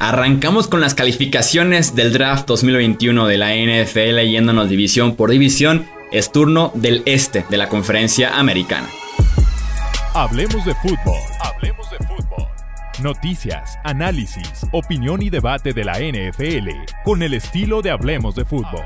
Arrancamos con las calificaciones del draft 2021 de la NFL yéndonos división por división. Es turno del este de la conferencia americana. Hablemos de fútbol. Hablemos de fútbol. Noticias, análisis, opinión y debate de la NFL con el estilo de Hablemos de fútbol.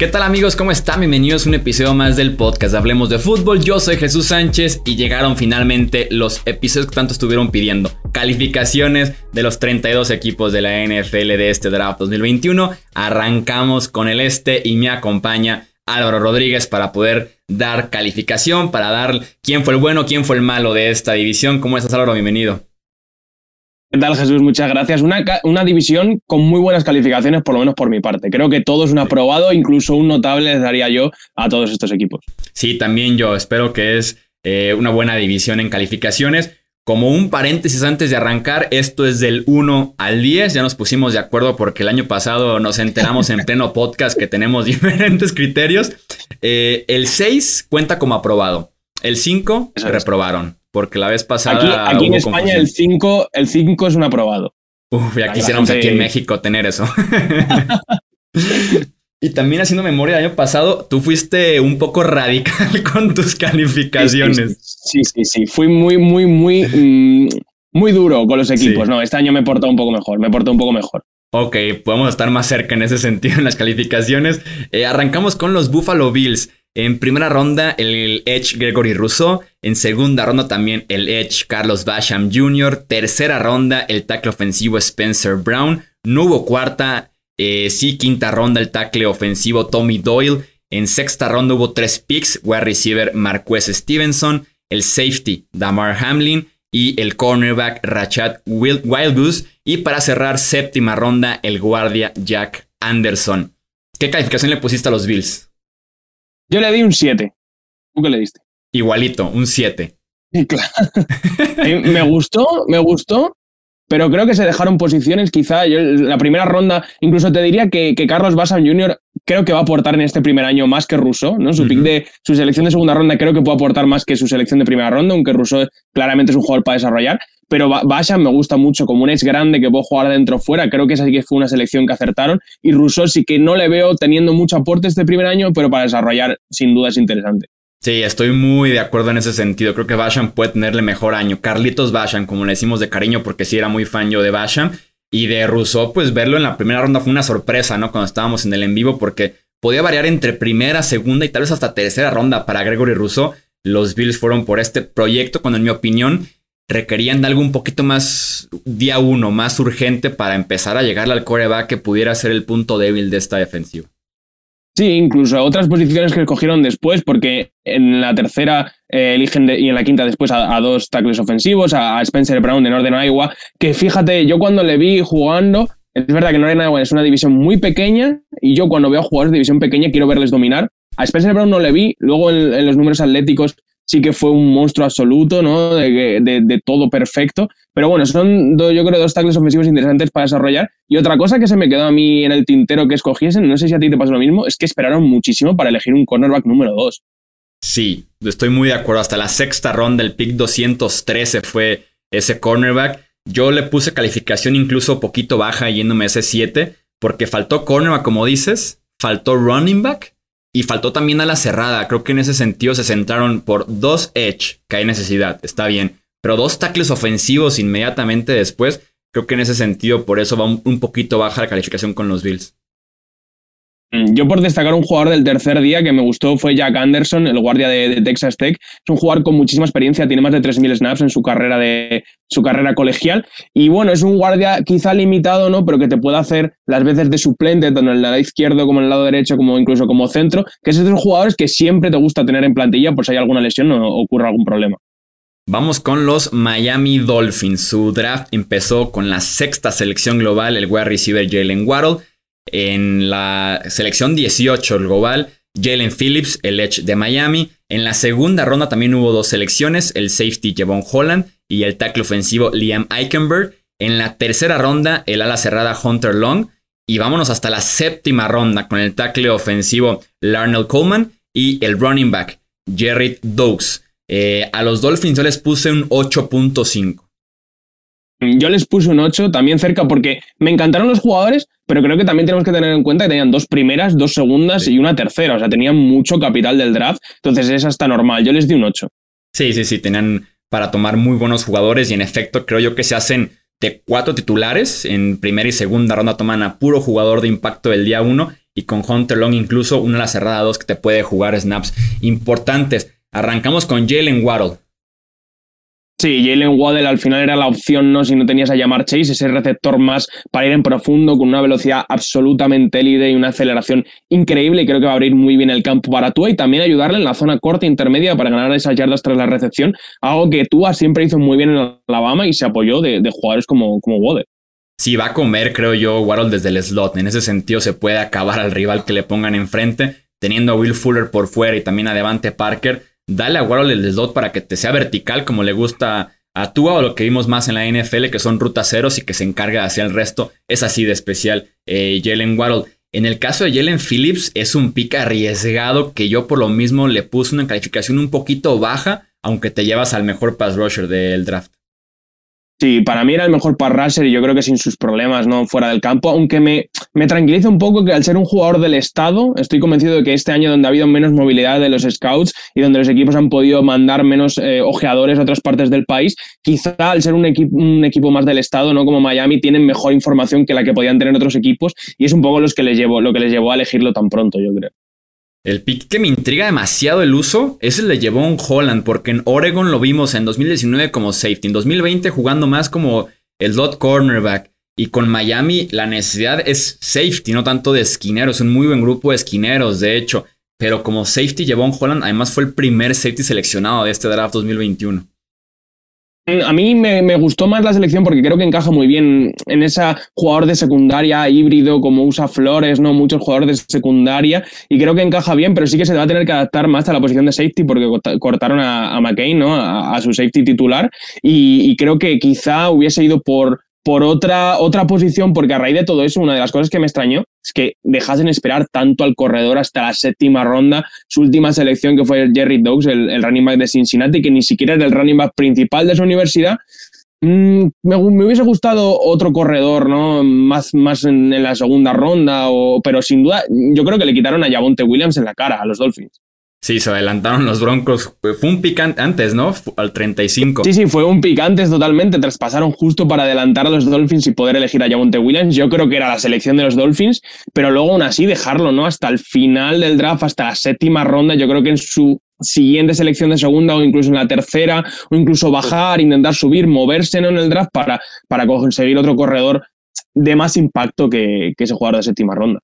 ¿Qué tal amigos? ¿Cómo están? Bienvenidos a un episodio más del podcast Hablemos de Fútbol. Yo soy Jesús Sánchez y llegaron finalmente los episodios que tanto estuvieron pidiendo. Calificaciones de los 32 equipos de la NFL de este draft 2021. Arrancamos con el este y me acompaña Álvaro Rodríguez para poder dar calificación, para dar quién fue el bueno, quién fue el malo de esta división. ¿Cómo estás Álvaro? Bienvenido. ¿Qué tal, Jesús? Muchas gracias. Una, una, división con muy buenas calificaciones, por lo menos por mi parte. Creo que todo es un aprobado, incluso un notable les daría yo a todos estos equipos. Sí, también yo espero que es eh, una buena división en calificaciones. Como un paréntesis antes de arrancar, esto es del 1 al 10. Ya nos pusimos de acuerdo porque el año pasado nos enteramos en pleno podcast que tenemos diferentes criterios. Eh, el 6 cuenta como aprobado. El 5 reprobaron. Porque la vez pasada. Aquí, en España el 5 el es un aprobado. Uf, ya quisiéramos aquí en México tener eso. y también haciendo memoria del año pasado, tú fuiste un poco radical con tus calificaciones. Sí, sí, sí. Fui muy, muy, muy, mm, muy duro con los equipos. No, este año me he portado un poco mejor. Me he portado un poco mejor. Ok, podemos estar más cerca en ese sentido en las calificaciones. Eh, arrancamos con los Buffalo Bills. En primera ronda, el Edge Gregory Rousseau. En segunda ronda también el Edge Carlos Basham Jr. Tercera ronda, el tackle ofensivo Spencer Brown. No hubo cuarta, eh, sí, quinta ronda, el tackle ofensivo Tommy Doyle. En sexta ronda hubo tres picks, wide receiver Marquez Stevenson, el safety Damar Hamlin y el cornerback Rachat Wildgoose. Y para cerrar, séptima ronda, el guardia Jack Anderson. ¿Qué calificación le pusiste a los Bills? Yo le di un 7. ¿Tú qué le diste? Igualito, un 7. Sí, claro. me gustó, me gustó, pero creo que se dejaron posiciones. Quizá la primera ronda, incluso te diría que, Carlos Bassam Jr. creo que va a aportar en este primer año más que Russo, ¿no? Su pick de su selección de segunda ronda creo que puede aportar más que su selección de primera ronda, aunque Russo claramente es un jugador para desarrollar. Pero Basham me gusta mucho como un ex grande que puede jugar dentro fuera. Creo que esa sí que fue una selección que acertaron. Y Rousseau sí que no le veo teniendo mucho aporte este primer año, pero para desarrollar sin duda es interesante. Sí, estoy muy de acuerdo en ese sentido. Creo que Basham puede tenerle mejor año. Carlitos Basham, como le decimos de cariño, porque sí era muy fan yo de Basham. Y de Rousseau, pues verlo en la primera ronda fue una sorpresa, ¿no? Cuando estábamos en el en vivo, porque podía variar entre primera, segunda y tal vez hasta tercera ronda para Gregory Rousseau. Los Bills fueron por este proyecto, cuando en mi opinión requerían de algo un poquito más día uno, más urgente para empezar a llegarle al coreback que pudiera ser el punto débil de esta defensiva. Sí, incluso otras posiciones que escogieron después, porque en la tercera eh, eligen y en la quinta después a, dos tackles ofensivos, a, Spencer Brown de Northern Iowa, que fíjate, yo cuando le vi jugando, es verdad que Northern Iowa es una división muy pequeña y yo cuando veo jugadores de división pequeña quiero verles dominar. A Spencer Brown no le vi, luego en los números atléticos sí que fue un monstruo absoluto, ¿no? De, todo perfecto. Pero bueno, son yo creo dos tackles ofensivos interesantes para desarrollar. Y otra cosa que se me quedó a mí en el tintero que escogiesen, no sé si a ti te pasó lo mismo, es que esperaron muchísimo para elegir un cornerback número 2. Sí, estoy muy de acuerdo. Hasta la sexta ronda, el pick 213 fue ese cornerback. Yo le puse calificación incluso poquito baja yéndome a ese 7, porque faltó cornerback, como dices, faltó running back y faltó también a la cerrada. Creo que en ese sentido se centraron por dos edge, que hay necesidad, está bien. Pero dos tackles ofensivos inmediatamente después. Creo que en ese sentido, por eso va un, poquito baja la calificación con los Bills. Mm, yo por destacar un jugador del tercer día que me gustó fue Jack Anderson, el guardia de, Texas Tech. Es un jugador con muchísima experiencia, tiene más de 3.000 snaps en su carrera, de, su carrera colegial. Y bueno, es un guardia quizá limitado, ¿no? Pero que te puede hacer las veces de suplente, tanto en el lado izquierdo como en el lado derecho, como incluso como centro, que es de esos jugadores que siempre te gusta tener en plantilla por si hay alguna lesión o ocurre algún problema. Vamos con los Miami Dolphins. Su draft empezó con la sexta selección global, el wide receiver Jalen Waddle. En la selección 18 el global, Jalen Phillips, el Edge de Miami. En la segunda ronda también hubo dos selecciones, el safety Javon Holland y el tackle ofensivo Liam Eichenberg. En la tercera ronda, el ala cerrada Hunter Long. Y vámonos hasta la séptima ronda con el tackle ofensivo Larnell Coleman y el running back Jerry Doakes. Eh, a los Dolphins yo les puse un 8.5. Yo les puse un 8 también cerca porque me encantaron los jugadores, pero creo que también tenemos que tener en cuenta que tenían dos primeras, dos segundas y una tercera. O sea, tenían mucho capital del draft. Entonces es hasta normal. Yo les di un 8. Sí, sí, sí. Tenían para tomar muy buenos jugadores y en efecto creo yo que se hacen de cuatro titulares. En primera y segunda ronda toman a puro jugador de impacto del día uno. Y con Hunter Long incluso una la cerrada dos que te puede jugar snaps importantes. Arrancamos con Jalen Waddle. Sí, Jalen Waddle al final era la opción, ¿no? Si no tenías a llamar Chase, ese receptor más para ir en profundo, con una velocidad absolutamente líder y una aceleración increíble. Creo que va a abrir muy bien el campo para Tua y también ayudarle en la zona corta intermedia para ganar esas yardas tras la recepción. Algo que Tua siempre hizo muy bien en Alabama y se apoyó de, jugadores como, como Waddle. Sí, va a comer, creo yo, Waddle desde el slot. En ese sentido, se puede acabar al rival que le pongan enfrente, teniendo a Will Fuller por fuera y también a Devante Parker dale a Waddle el slot para que te sea vertical como le gusta a Tua o lo que vimos más en la NFL, que son rutas ceros y que se encarga hacia el resto. Es así de especial eh, Jalen Waddle. En el caso de Jalen Phillips, es un pick arriesgado que yo por lo mismo le puse una calificación un poquito baja, aunque te llevas al mejor pass rusher del draft. Sí, para mí era el mejor pass rusher y yo creo que sin sus problemas, ¿no? Fuera del campo, aunque me, me tranquiliza un poco que al ser un jugador del Estado, estoy convencido de que este año donde ha habido menos movilidad de los scouts y donde los equipos han podido mandar menos eh, ojeadores a otras partes del país, quizá al ser un, equipo un equipo más del Estado, ¿no? Como Miami, tienen mejor información que la que podían tener otros equipos y es un poco los que les llevó, lo que les llevó a elegirlo tan pronto, yo creo. El pick que me intriga demasiado el uso es el de Jevon Holland, porque en Oregon lo vimos en 2019 como safety, en 2020 jugando más como el dot cornerback. Y con Miami la necesidad es safety, no tanto de esquineros. Es un muy buen grupo de esquineros, de hecho. Pero como safety, Jevon Holland además fue el primer safety seleccionado de este draft 2021. A mí me, gustó más la selección porque creo que encaja muy bien en ese jugador de secundaria híbrido como usa Flores, ¿no? Muchos jugadores de secundaria y creo que encaja bien, pero sí que se va a tener que adaptar más a la posición de safety porque cortaron a, McCain, ¿no? A, su safety titular y creo que quizá hubiese ido por por otra, otra posición, porque a raíz de todo eso, una de las cosas que me extrañó es que dejasen esperar tanto al corredor hasta la séptima ronda, su última selección que fue Jerry Dogs, el, running back de Cincinnati, que ni siquiera era el running back principal de su universidad. Mm, me, hubiese gustado otro corredor, ¿no? Más, más en, la segunda ronda, o, pero sin duda, yo creo que le quitaron a Javonte Williams en la cara a los Dolphins. Sí, se adelantaron los Broncos. Fue un picante antes, ¿no? Al 35. Sí, sí, fue un picante totalmente. Traspasaron justo para adelantar a los Dolphins y poder elegir a Javonte Williams. Yo creo que era la selección de los Dolphins, pero luego aún así dejarlo, ¿no? Hasta el final del draft, hasta la séptima ronda. Yo creo que en su siguiente selección de segunda o incluso en la tercera, o incluso bajar, intentar subir, moverse en el draft para, para conseguir otro corredor de más impacto que, que ese jugador de séptima ronda.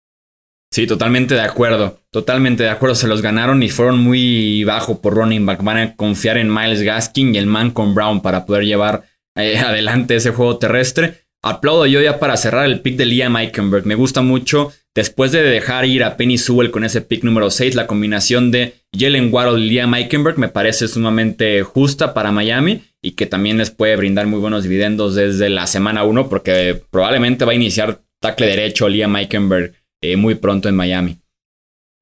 Sí, totalmente de acuerdo. Totalmente de acuerdo. Se los ganaron y fueron muy bajo por running back. Van a confiar en Miles Gaskin y el man con Brown para poder llevar eh, adelante ese juego terrestre. Aplaudo yo ya para cerrar el pick de Liam Eikenberg. Me gusta mucho. Después de dejar ir a Penny Sewell con ese pick número 6, la combinación de Jalen Waddle y Liam Eikenberg me parece sumamente justa para Miami y que también les puede brindar muy buenos dividendos desde la semana 1 porque probablemente va a iniciar tackle derecho Liam Eikenberg eh, muy pronto en Miami.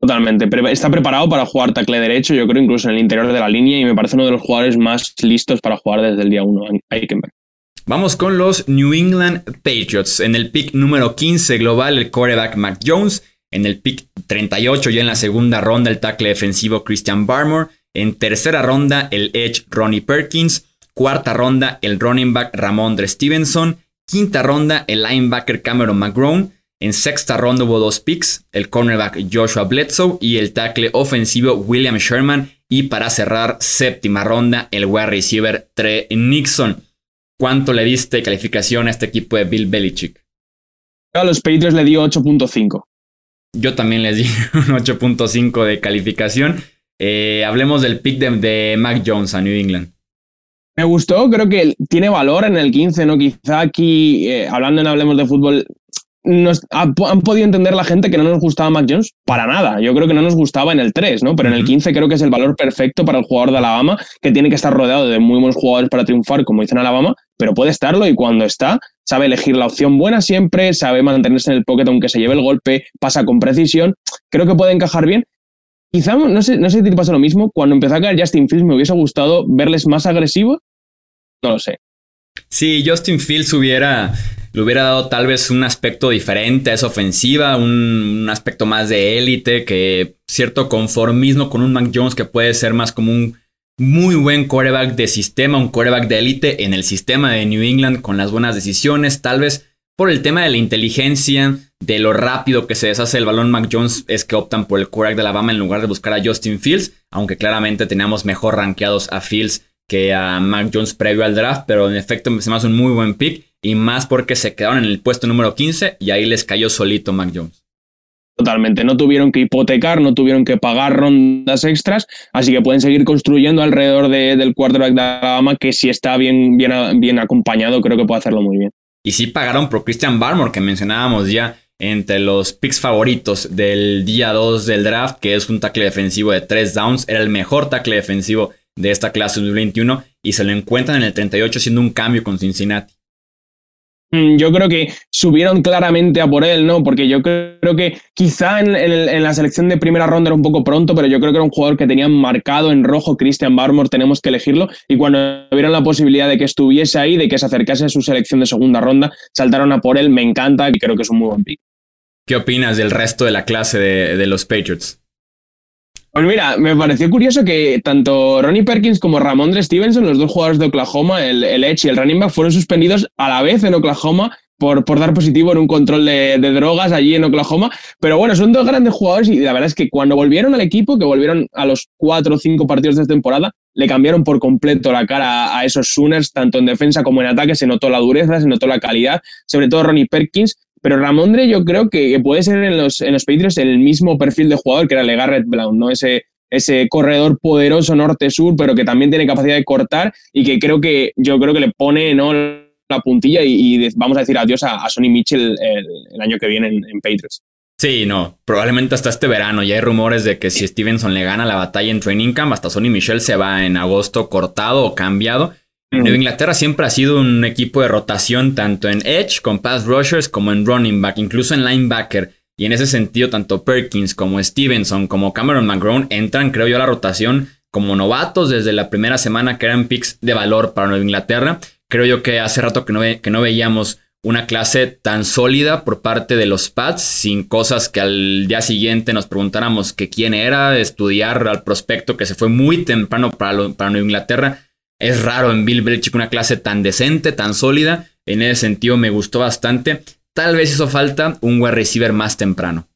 Totalmente. Está preparado para jugar tackle derecho, yo creo, incluso en el interior de la línea, y me parece uno de los jugadores más listos para jugar desde el día 1, Eikenberg. Vamos con los New England Patriots. En el pick número 15 global, el quarterback Mac Jones. En el pick 38, ya en la segunda ronda, el tackle defensivo Christian Barmore. En tercera ronda, el edge Ronnie Perkins. Cuarta ronda, el running back Ramondre Stevenson. Quinta ronda, el linebacker Cameron McGrone. En sexta ronda hubo dos picks, el cornerback Joshua Bledsoe y el tackle ofensivo William Sherman. Y para cerrar, séptima ronda, el wide receiver Trey Nixon. ¿Cuánto le diste calificación a este equipo de Bill Belichick? A los Patriots le di 8.5. Yo también les di un 8.5 de calificación. Eh, hablemos del pick de, Mac Jones a New England. Me gustó, creo que tiene valor en el 15, ¿no? Quizá aquí, eh, hablando en Hablemos de Fútbol, han, podido entender la gente que no nos gustaba Mac Jones para nada. Yo creo que no nos gustaba en el 3, ¿no? Pero en el 15 creo que es el valor perfecto para el jugador de Alabama, que tiene que estar rodeado de muy buenos jugadores para triunfar, como dice en Alabama, pero puede estarlo y cuando está, sabe elegir la opción buena siempre, sabe mantenerse en el pocket aunque se lleve el golpe, pasa con precisión. Creo que puede encajar bien. Quizá, no sé, no sé si te pasa lo mismo, cuando empezó a caer Justin Fields me hubiese gustado verles más agresivos. No lo sé. Sí, Justin Fields hubiera, le hubiera dado tal vez un aspecto diferente a esa ofensiva, un, aspecto más de élite, que cierto conformismo con un Mac Jones que puede ser más como un muy buen quarterback de sistema, un quarterback de élite en el sistema de New England con las buenas decisiones, tal vez por el tema de la inteligencia, de lo rápido que se deshace el balón Mac Jones, es que optan por el quarterback de Alabama en lugar de buscar a Justin Fields, aunque claramente teníamos mejor rankeados a Fields que a Mac Jones previo al draft, pero en efecto se me hace un muy buen pick y más porque se quedaron en el puesto número 15 y ahí les cayó solito Mac Jones. Totalmente, no tuvieron que hipotecar, no tuvieron que pagar rondas extras, así que pueden seguir construyendo alrededor del quarterback de Alabama, que si está bien, bien, bien acompañado, creo que puede hacerlo muy bien. Y sí pagaron por Christian Barmore, que mencionábamos ya entre los picks favoritos del día 2 del draft, que es un tackle defensivo de 3 downs, era el mejor tackle defensivo de esta clase 2021 y se lo encuentran en el 38 haciendo un cambio con Cincinnati. Mm, yo creo que subieron claramente a por él, ¿no? Porque yo creo que quizá en, la selección de primera ronda era un poco pronto, pero yo creo que era un jugador que tenían marcado en rojo Christian Barmore, tenemos que elegirlo. Y cuando vieron la posibilidad de que estuviese ahí, de que se acercase a su selección de segunda ronda, saltaron a por él. Me encanta y creo que es un muy buen pick. ¿Qué opinas del resto de la clase de los Patriots? Pues mira, me pareció curioso que tanto Ronnie Perkins como Ramondre Stevenson, los dos jugadores de Oklahoma, el, Edge y el running back, fueron suspendidos a la vez en Oklahoma por, por dar positivo en un control de, drogas allí en Oklahoma. Pero bueno, son dos grandes jugadores y la verdad es que cuando volvieron al equipo, que volvieron a los cuatro o cinco partidos de temporada, le cambiaron por completo la cara a esos Sooners, tanto en defensa como en ataque. Se notó la dureza, se notó la calidad, sobre todo Ronnie Perkins pero Ramondre yo creo que, puede ser en los, en los Patriots el mismo perfil de jugador que era LeGarrette Brown, ¿no? Ese, ese corredor poderoso norte-sur, pero que también tiene capacidad de cortar y que creo que yo creo que le pone ¿no? la puntilla y, vamos a decir adiós a, Sonny Mitchell el, año que viene en, en, Patriots. Sí, no, probablemente hasta este verano ya hay rumores de que si Stevenson le gana la batalla en Training Camp, hasta Sonny Michel se va en agosto cortado o cambiado. Nueva Inglaterra siempre ha sido un equipo de rotación tanto en edge con pass rushers como en running back, incluso en linebacker. Y en ese sentido, tanto Perkins como Stevenson como Cameron McGrone entran, creo yo, a la rotación como novatos desde la primera semana que eran picks de valor para Nueva Inglaterra. Creo yo que hace rato que no, que no veíamos una clase tan sólida por parte de los Pats, sin cosas que al día siguiente nos preguntáramos que quién era, estudiar al prospecto que se fue muy temprano para, para Nueva Inglaterra es raro en Bill Belichick una clase tan decente, tan sólida. En ese sentido me gustó bastante. Tal vez hizo falta un wide receiver más temprano.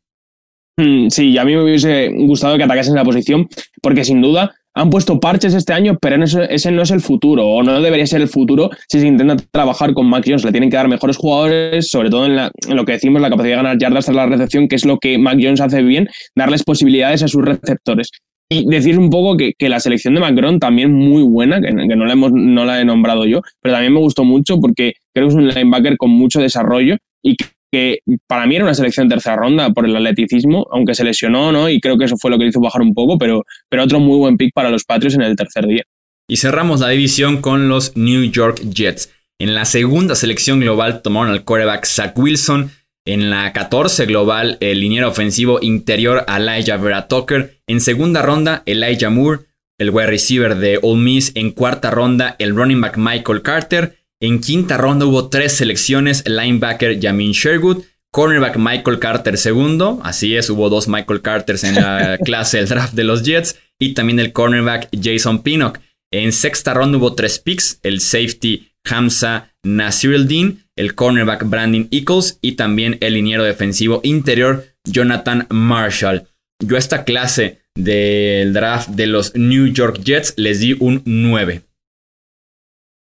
Mm, sí, a mí me hubiese gustado que atacasen la posición, porque sin duda han puesto parches este año, pero ese no es el futuro, o no debería ser el futuro si se intenta trabajar con Mac Jones. Le tienen que dar mejores jugadores, sobre todo en, en, lo que decimos, la capacidad de ganar yardas tras la recepción, que es lo que Mac Jones hace bien, darles posibilidades a sus receptores. Y decir un poco que, la selección de Macron también muy buena, que, no, la hemos, no la he nombrado yo, pero también me gustó mucho porque creo que es un linebacker con mucho desarrollo y que, para mí era una selección de tercera ronda por el atleticismo, aunque se lesionó, ¿no? Y creo que eso fue lo que le hizo bajar un poco, pero, pero otro muy buen pick para los Patriots en el tercer día. Y cerramos la división con los New York Jets. En la segunda selección global tomaron al quarterback Zach Wilson, en la 14 global, el liniero ofensivo interior Elijah Vera Tucker. En segunda ronda, Elijah Moore, el wide receiver de Ole Miss. En cuarta ronda, el running back Michael Carter. En quinta ronda hubo tres selecciones, el linebacker Jamin Sherwood, cornerback Michael Carter segundo, así es, hubo dos Michael Carters en la clase del draft de los Jets, y también el cornerback Jason Pinnock. En sexta ronda hubo tres picks, el safety Hamza Nasiruddin, el cornerback Brandon Eccles y también el liniero defensivo interior Jonathan Marshall. Yo a esta clase del draft de los New York Jets les di un 9.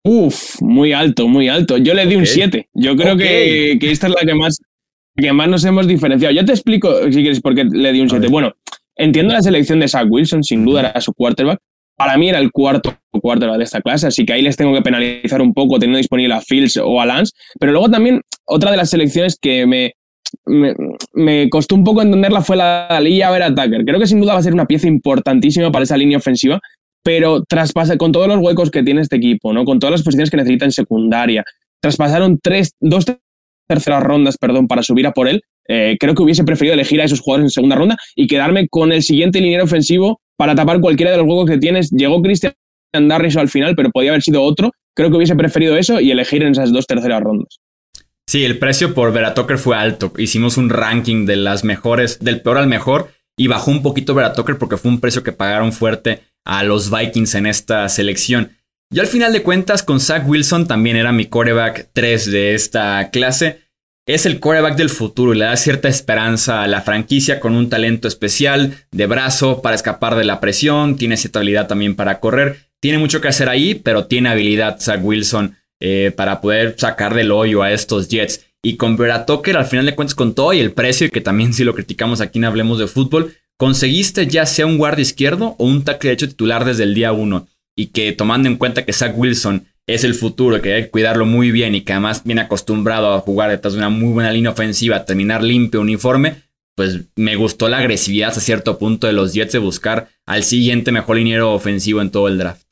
Uf, muy alto, muy alto. Yo le di un 7. Yo creo que, esta es la que más, que más nos hemos diferenciado. Yo te explico, si quieres, por qué le di un 7. Bueno, entiendo la selección de Zach Wilson, sin duda era su quarterback, para mí era el cuarto cuarto de esta clase, así que ahí les tengo que penalizar un poco teniendo disponible a Fields o a Lance. Pero luego también otra de las selecciones que me, me, costó un poco entenderla fue la Lilla Vera Tucker. Creo que sin duda va a ser una pieza importantísima para esa línea ofensiva, pero traspasa con todos los huecos que tiene este equipo, ¿no? con todas las posiciones que necesita en secundaria, traspasaron tres, dos terceras rondas perdón, para subir a por él, eh, creo que hubiese preferido elegir a esos jugadores en segunda ronda y quedarme con el siguiente liniero ofensivo para tapar cualquiera de los huecos que tienes. Llegó Christian Darriso al final, pero podía haber sido otro. Creo que hubiese preferido eso y elegir en esas dos terceras rondas. Sí, el precio por Veratoker fue alto. Hicimos un ranking de las mejores, del peor al mejor, y bajó un poquito Veratoker porque fue un precio que pagaron fuerte a los Vikings en esta selección. Yo al final de cuentas con Zach Wilson también era mi coreback 3 de esta clase. Es el coreback del futuro y le da cierta esperanza a la franquicia con un talento especial de brazo para escapar de la presión, tiene cierta habilidad también para correr, tiene mucho que hacer ahí, pero tiene habilidad Zach Wilson eh, para poder sacar del hoyo a estos Jets. Y con Vera Tucker, al final de cuentas, con todo y el precio, y que también si lo criticamos aquí en Hablemos de Fútbol, conseguiste ya sea un guardia izquierdo o un tackle hecho titular desde el día uno. Y que tomando en cuenta que Zach Wilson es el futuro, que hay que cuidarlo muy bien y que además viene acostumbrado a jugar detrás de una muy buena línea ofensiva, terminar limpio, uniforme, pues me gustó la agresividad a cierto punto de los Jets de buscar al siguiente mejor liniero ofensivo en todo el draft.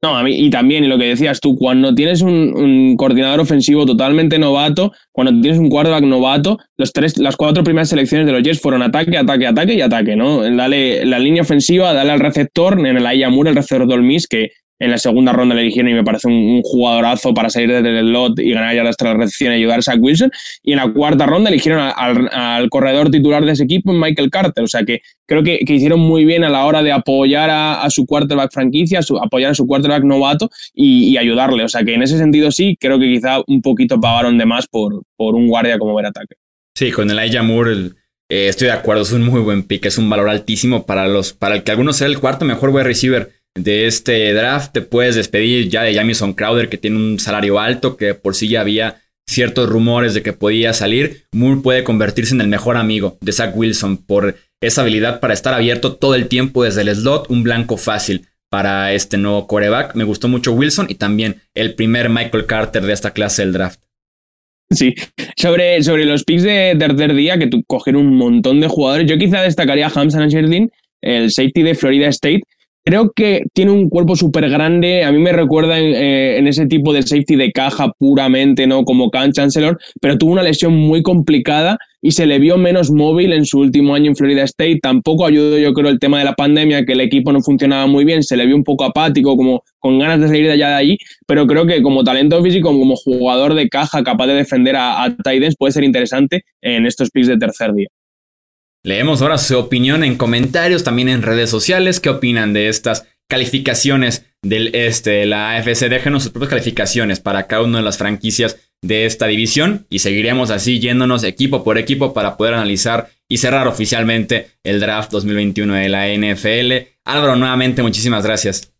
No, a mí, y también, lo que decías tú, cuando tienes un, coordinador ofensivo totalmente novato, cuando tienes un quarterback novato, los tres, las cuatro primeras selecciones de los Jets fueron ataque, ataque, ataque y ataque, ¿no? Dale la línea ofensiva, dale al receptor, en el Ayamur, el receptor Dolmis, que en la segunda ronda le eligieron y me parece un, jugadorazo para salir desde el lot y ganar ya las la recepción y ayudar a Zach Wilson. Y en la cuarta ronda eligieron al, corredor titular de ese equipo, Michael Carter. O sea que creo que, hicieron muy bien a la hora de apoyar a, su quarterback franquicia, apoyar a su quarterback novato y, ayudarle. O sea que en ese sentido sí, creo que quizá un poquito pagaron de más por, por un guardia como ver ataque. Sí, con el Aya Moore eh, estoy de acuerdo, es un muy buen pick, es un valor altísimo para, los, para el que algunos sea el cuarto mejor wide receiver de este draft. Te puedes despedir ya de Jamison Crowder, que tiene un salario alto, que por sí ya había ciertos rumores de que podía salir. Moore puede convertirse en el mejor amigo de Zach Wilson por esa habilidad para estar abierto todo el tiempo desde el slot, un blanco fácil para este nuevo coreback. Me gustó mucho Wilson y también el primer Michael Carter de esta clase del draft. Sí, sobre, sobre los picks de tercer día, que tú coger un montón de jugadores, yo quizá destacaría a Hamza el safety de Florida State, Creo que tiene un cuerpo súper grande. A mí me recuerda eh, en, ese tipo de safety de caja puramente, ¿no? Como Khan Chancellor, pero tuvo una lesión muy complicada y se le vio menos móvil en su último año en Florida State. Tampoco ayudó, yo creo, el tema de la pandemia, que el equipo no funcionaba muy bien. Se le vio un poco apático, como con ganas de salir de allá de allí. Pero creo que como talento físico, como jugador de caja capaz de defender a, a puede ser interesante en estos picks de tercer día. Leemos ahora su opinión en comentarios, también en redes sociales. ¿Qué opinan de estas calificaciones del este, la AFC? Déjenos sus propias calificaciones para cada una de las franquicias de esta división y seguiremos así yéndonos equipo por equipo para poder analizar y cerrar oficialmente el draft 2021 de la NFL. Álvaro, nuevamente muchísimas gracias.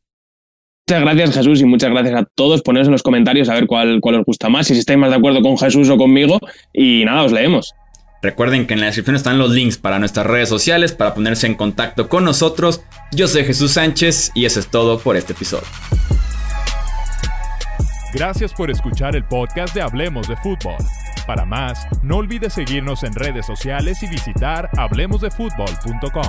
Muchas gracias Jesús y muchas gracias a todos. Poneros en los comentarios a ver cuál, cuál os gusta más, si estáis más de acuerdo con Jesús o conmigo. Y nada, os leemos. Recuerden que en la descripción están los links para nuestras redes sociales para ponerse en contacto con nosotros. Yo soy Jesús Sánchez y eso es todo por este episodio. Gracias por escuchar el podcast de Hablemos de Fútbol. Para más, no olvides seguirnos en redes sociales y visitar hablemosdefutbol.com.